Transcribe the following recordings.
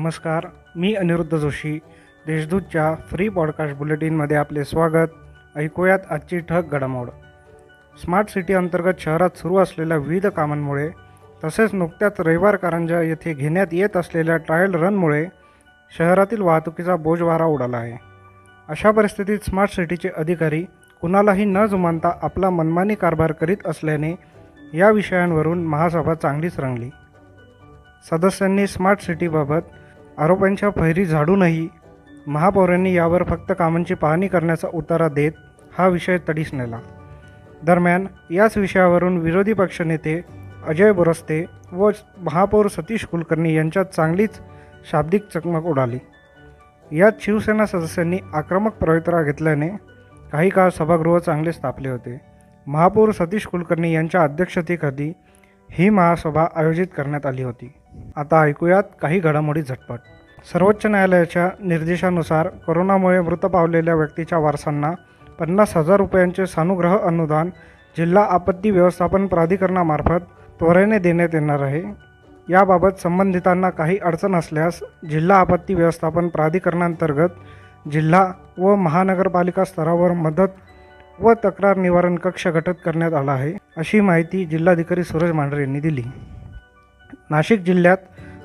नमस्कार मी अनिरुद्ध जोशी. देशदूतच्या फ्री पॉडकास्ट बुलेटिनमध्ये आपले स्वागत. ऐकूयात आजची ठक घडामोड. स्मार्ट सिटी अंतर्गत शहरात सुरू असलेल्या विविध कामांमुळे तसेच नुकत्याच रविवार कारंजा येथे घेण्यात येत असलेल्या ट्रायल रनमुळे शहरातील वाहतुकीचा बोजवारा उडाला आहे. अशा परिस्थितीत स्मार्ट सिटीचे अधिकारी कुणालाही न जुमानता आपला मनमानी कारभार करीत असल्याने या विषयांवरून महासभा चांगलीच रंगली. सदस्यांनी स्मार्ट सिटीबाबत आरोपांच्या फैरी झाडूनही महापौरांनी यावर फक्त कामांची पाहणी करण्याचा उतारा देत हा विषय तडीस नेला. दरम्यान याच विषयावरून विरोधी पक्षनेते अजय बोरस्ते व महापौर सतीश कुलकर्णी यांच्यात चांगलीच शाब्दिक चकमक उडाली. यात शिवसेना सदस्यांनी आक्रमक पवित्रा घेतल्याने काही काळ सभागृह चांगले स्थापले होते. महापौर सतीश कुलकर्णी यांच्या अध्यक्षतेखाली ही महासभा आयोजित करण्यात आली होती. आता ऐकूयात काही घडामोडी झटपट. सर्वोच्च न्यायालयाच्या निर्देशानुसार कोरोनामुळे मृत पावलेल्या व्यक्तीच्या वारसांना पन्नास हजार रुपयांचे सानुग्रह अनुदान जिल्हा आपत्ती व्यवस्थापन प्राधिकरणामार्फत त्वरेने देण्यात येणार आहे. याबाबत संबंधितांना काही अडचण असल्यास जिल्हा आपत्ती व्यवस्थापन प्राधिकरणांतर्गत जिल्हा व महानगरपालिका स्तरावर मदत व तक्रार निवारण कक्ष गठीत करण्यात आला आहे अशी माहिती जिल्हाधिकारी सूरज मांढरे यांनी दिली. नाशिक जिल्ह्यात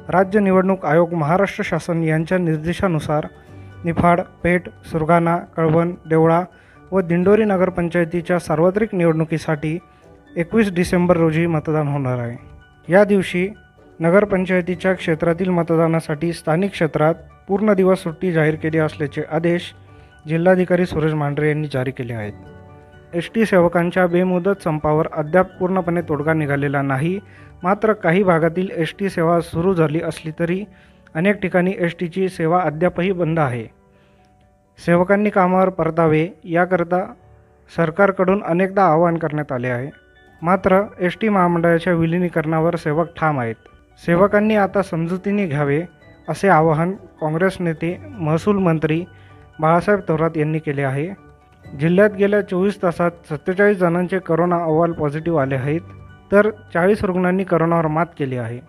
राज्य निवडणूक आयोग महाराष्ट्र शासन यांच्या निर्देशानुसार निफाड पेठ सुरगाणा कळवण देवळा व दिंडोरी नगरपंचायतीच्या सार्वत्रिक निवडणुकीसाठी एकवीस डिसेंबर रोजी मतदान होणार आहे. या दिवशी नगरपंचायतीच्या क्षेत्रातील मतदानासाठी स्थानिक क्षेत्रात पूर्ण दिवस सुट्टी जाहीर केली असल्याचे आदेश जिल्हाधिकारी सुरेश मांढरे यांनी जारी केले आहेत. एस टी सेवकांच्या बेमुदत संपावर अद्याप पूर्णपणे तोडगा निघालेला नाही. मात्र काही भागातील एस टी सेवा सुरू झाली असली तरी अनेक ठिकाणी एस टीची सेवा अद्यापही बंद आहे. सेवकांनी कामावर परतावे याकरता सरकारकडून अनेकदा आवाहन करण्यात आले आहे. मात्र एस टी महामंडळाच्या विलिनीकरणावर सेवक ठाम आहेत. सेवकांनी आता समजुतीने घ्यावे असे आवाहन काँग्रेस नेते महसूल मंत्री बाळासाहेब थोरात यांनी केले आहे. जिल्ह्यात गेल्या चोवीस तासात सत्तेचाळीस जणांचे करोना अहवाल पॉझिटिव्ह आले आहेत तर चाळीस रुग्णांनी करोनावर मात केली आहे.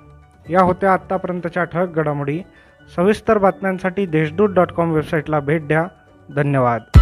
या होत्या आत्तापर्यंतच्या ठळक घडामोडी. सविस्तर बातम्यांसाठी देशदूत डॉट कॉम वेबसाईटला भेट द्या. धन्यवाद.